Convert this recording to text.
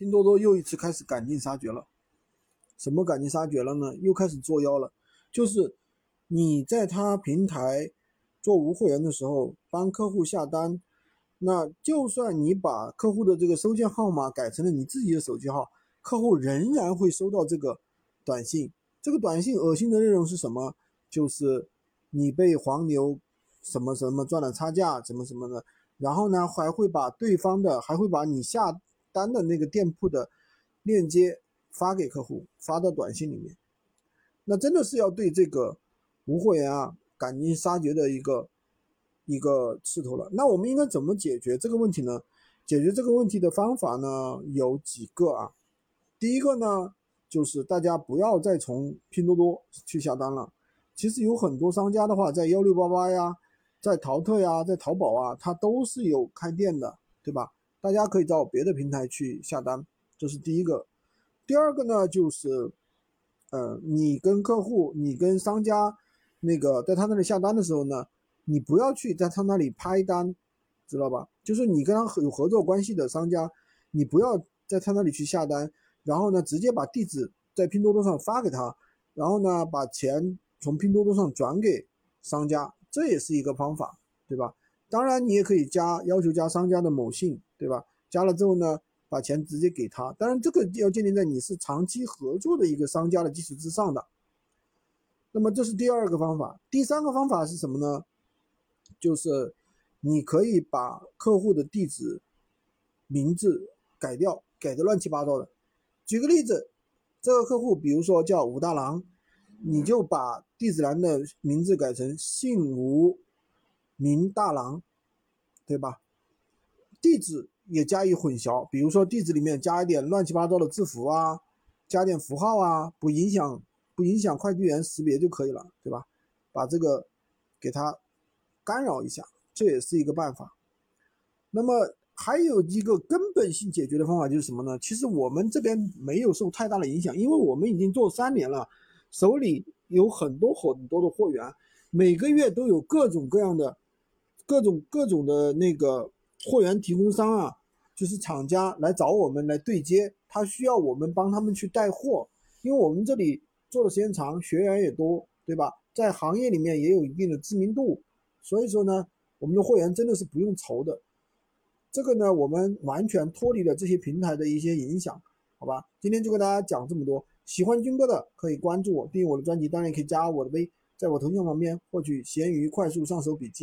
拼多多又一次开始赶尽杀绝了。什么赶尽杀绝了呢？又开始作妖了。就是你在他平台做无货源的时候，帮客户下单，那就算你把客户的这个收件号码改成了你自己的手机号，客户仍然会收到这个短信。这个短信恶心的内容是什么？就是你被黄牛什么什么赚了差价，什么什么的。然后呢，还会把对方的，还会把你下单的那个店铺的链接发给客户，发到短信里面。那真的是要对这个无货源啊赶尽杀绝的一个一个势头了。那我们应该怎么解决这个问题呢？解决这个问题的方法呢有几个啊。第一个呢，就是大家不要再从拼多多去下单了。其实有很多商家的话，在幺六八八呀。在淘特呀，在淘宝啊，它都是有开店的，对吧？大家可以到别的平台去下单，这是第一个。第二个呢，就是，呃，你跟客户，你跟商家，那个在他那里下单的时候呢，你不要去在他那里拍单，知道吧？就是你跟他有合作关系的商家，你不要在他那里去下单，然后呢，直接把地址在拼多多上发给他，然后呢，把钱从拼多多上转给商家。这也是一个方法，对吧？当然，你也可以加要求加商家的某信，对吧？加了之后呢，把钱直接给他。当然，这个要建立在你是长期合作的一个商家的基础之上的。那么，这是第二个方法。第三个方法是什么呢？就是你可以把客户的地址、名字改掉，改的乱七八糟的。举个例子，这个客户比如说叫武大郎。你就把地址栏的名字改成姓吴名大郎，对吧？地址也加以混淆，比如说地址里面加一点乱七八糟的字符啊，加点符号啊，不影响不影响快递员识别就可以了，对吧？把这个给他干扰一下，这也是一个办法。那么还有一个根本性解决的方法就是什么呢？其实我们这边没有受太大的影响，因为我们已经做三年了。手里有很多很多的货源，每个月都有各种各样的、各种各种的那个货源提供商啊，就是厂家来找我们来对接，他需要我们帮他们去带货，因为我们这里做的时间长，学员也多，对吧？在行业里面也有一定的知名度，所以说呢，我们的货源真的是不用愁的。这个呢，我们完全脱离了这些平台的一些影响，好吧？今天就跟大家讲这么多。喜欢军哥的可以关注我，订阅我的专辑，当然也可以加我的微，在我头像旁边获取闲鱼快速上手笔记。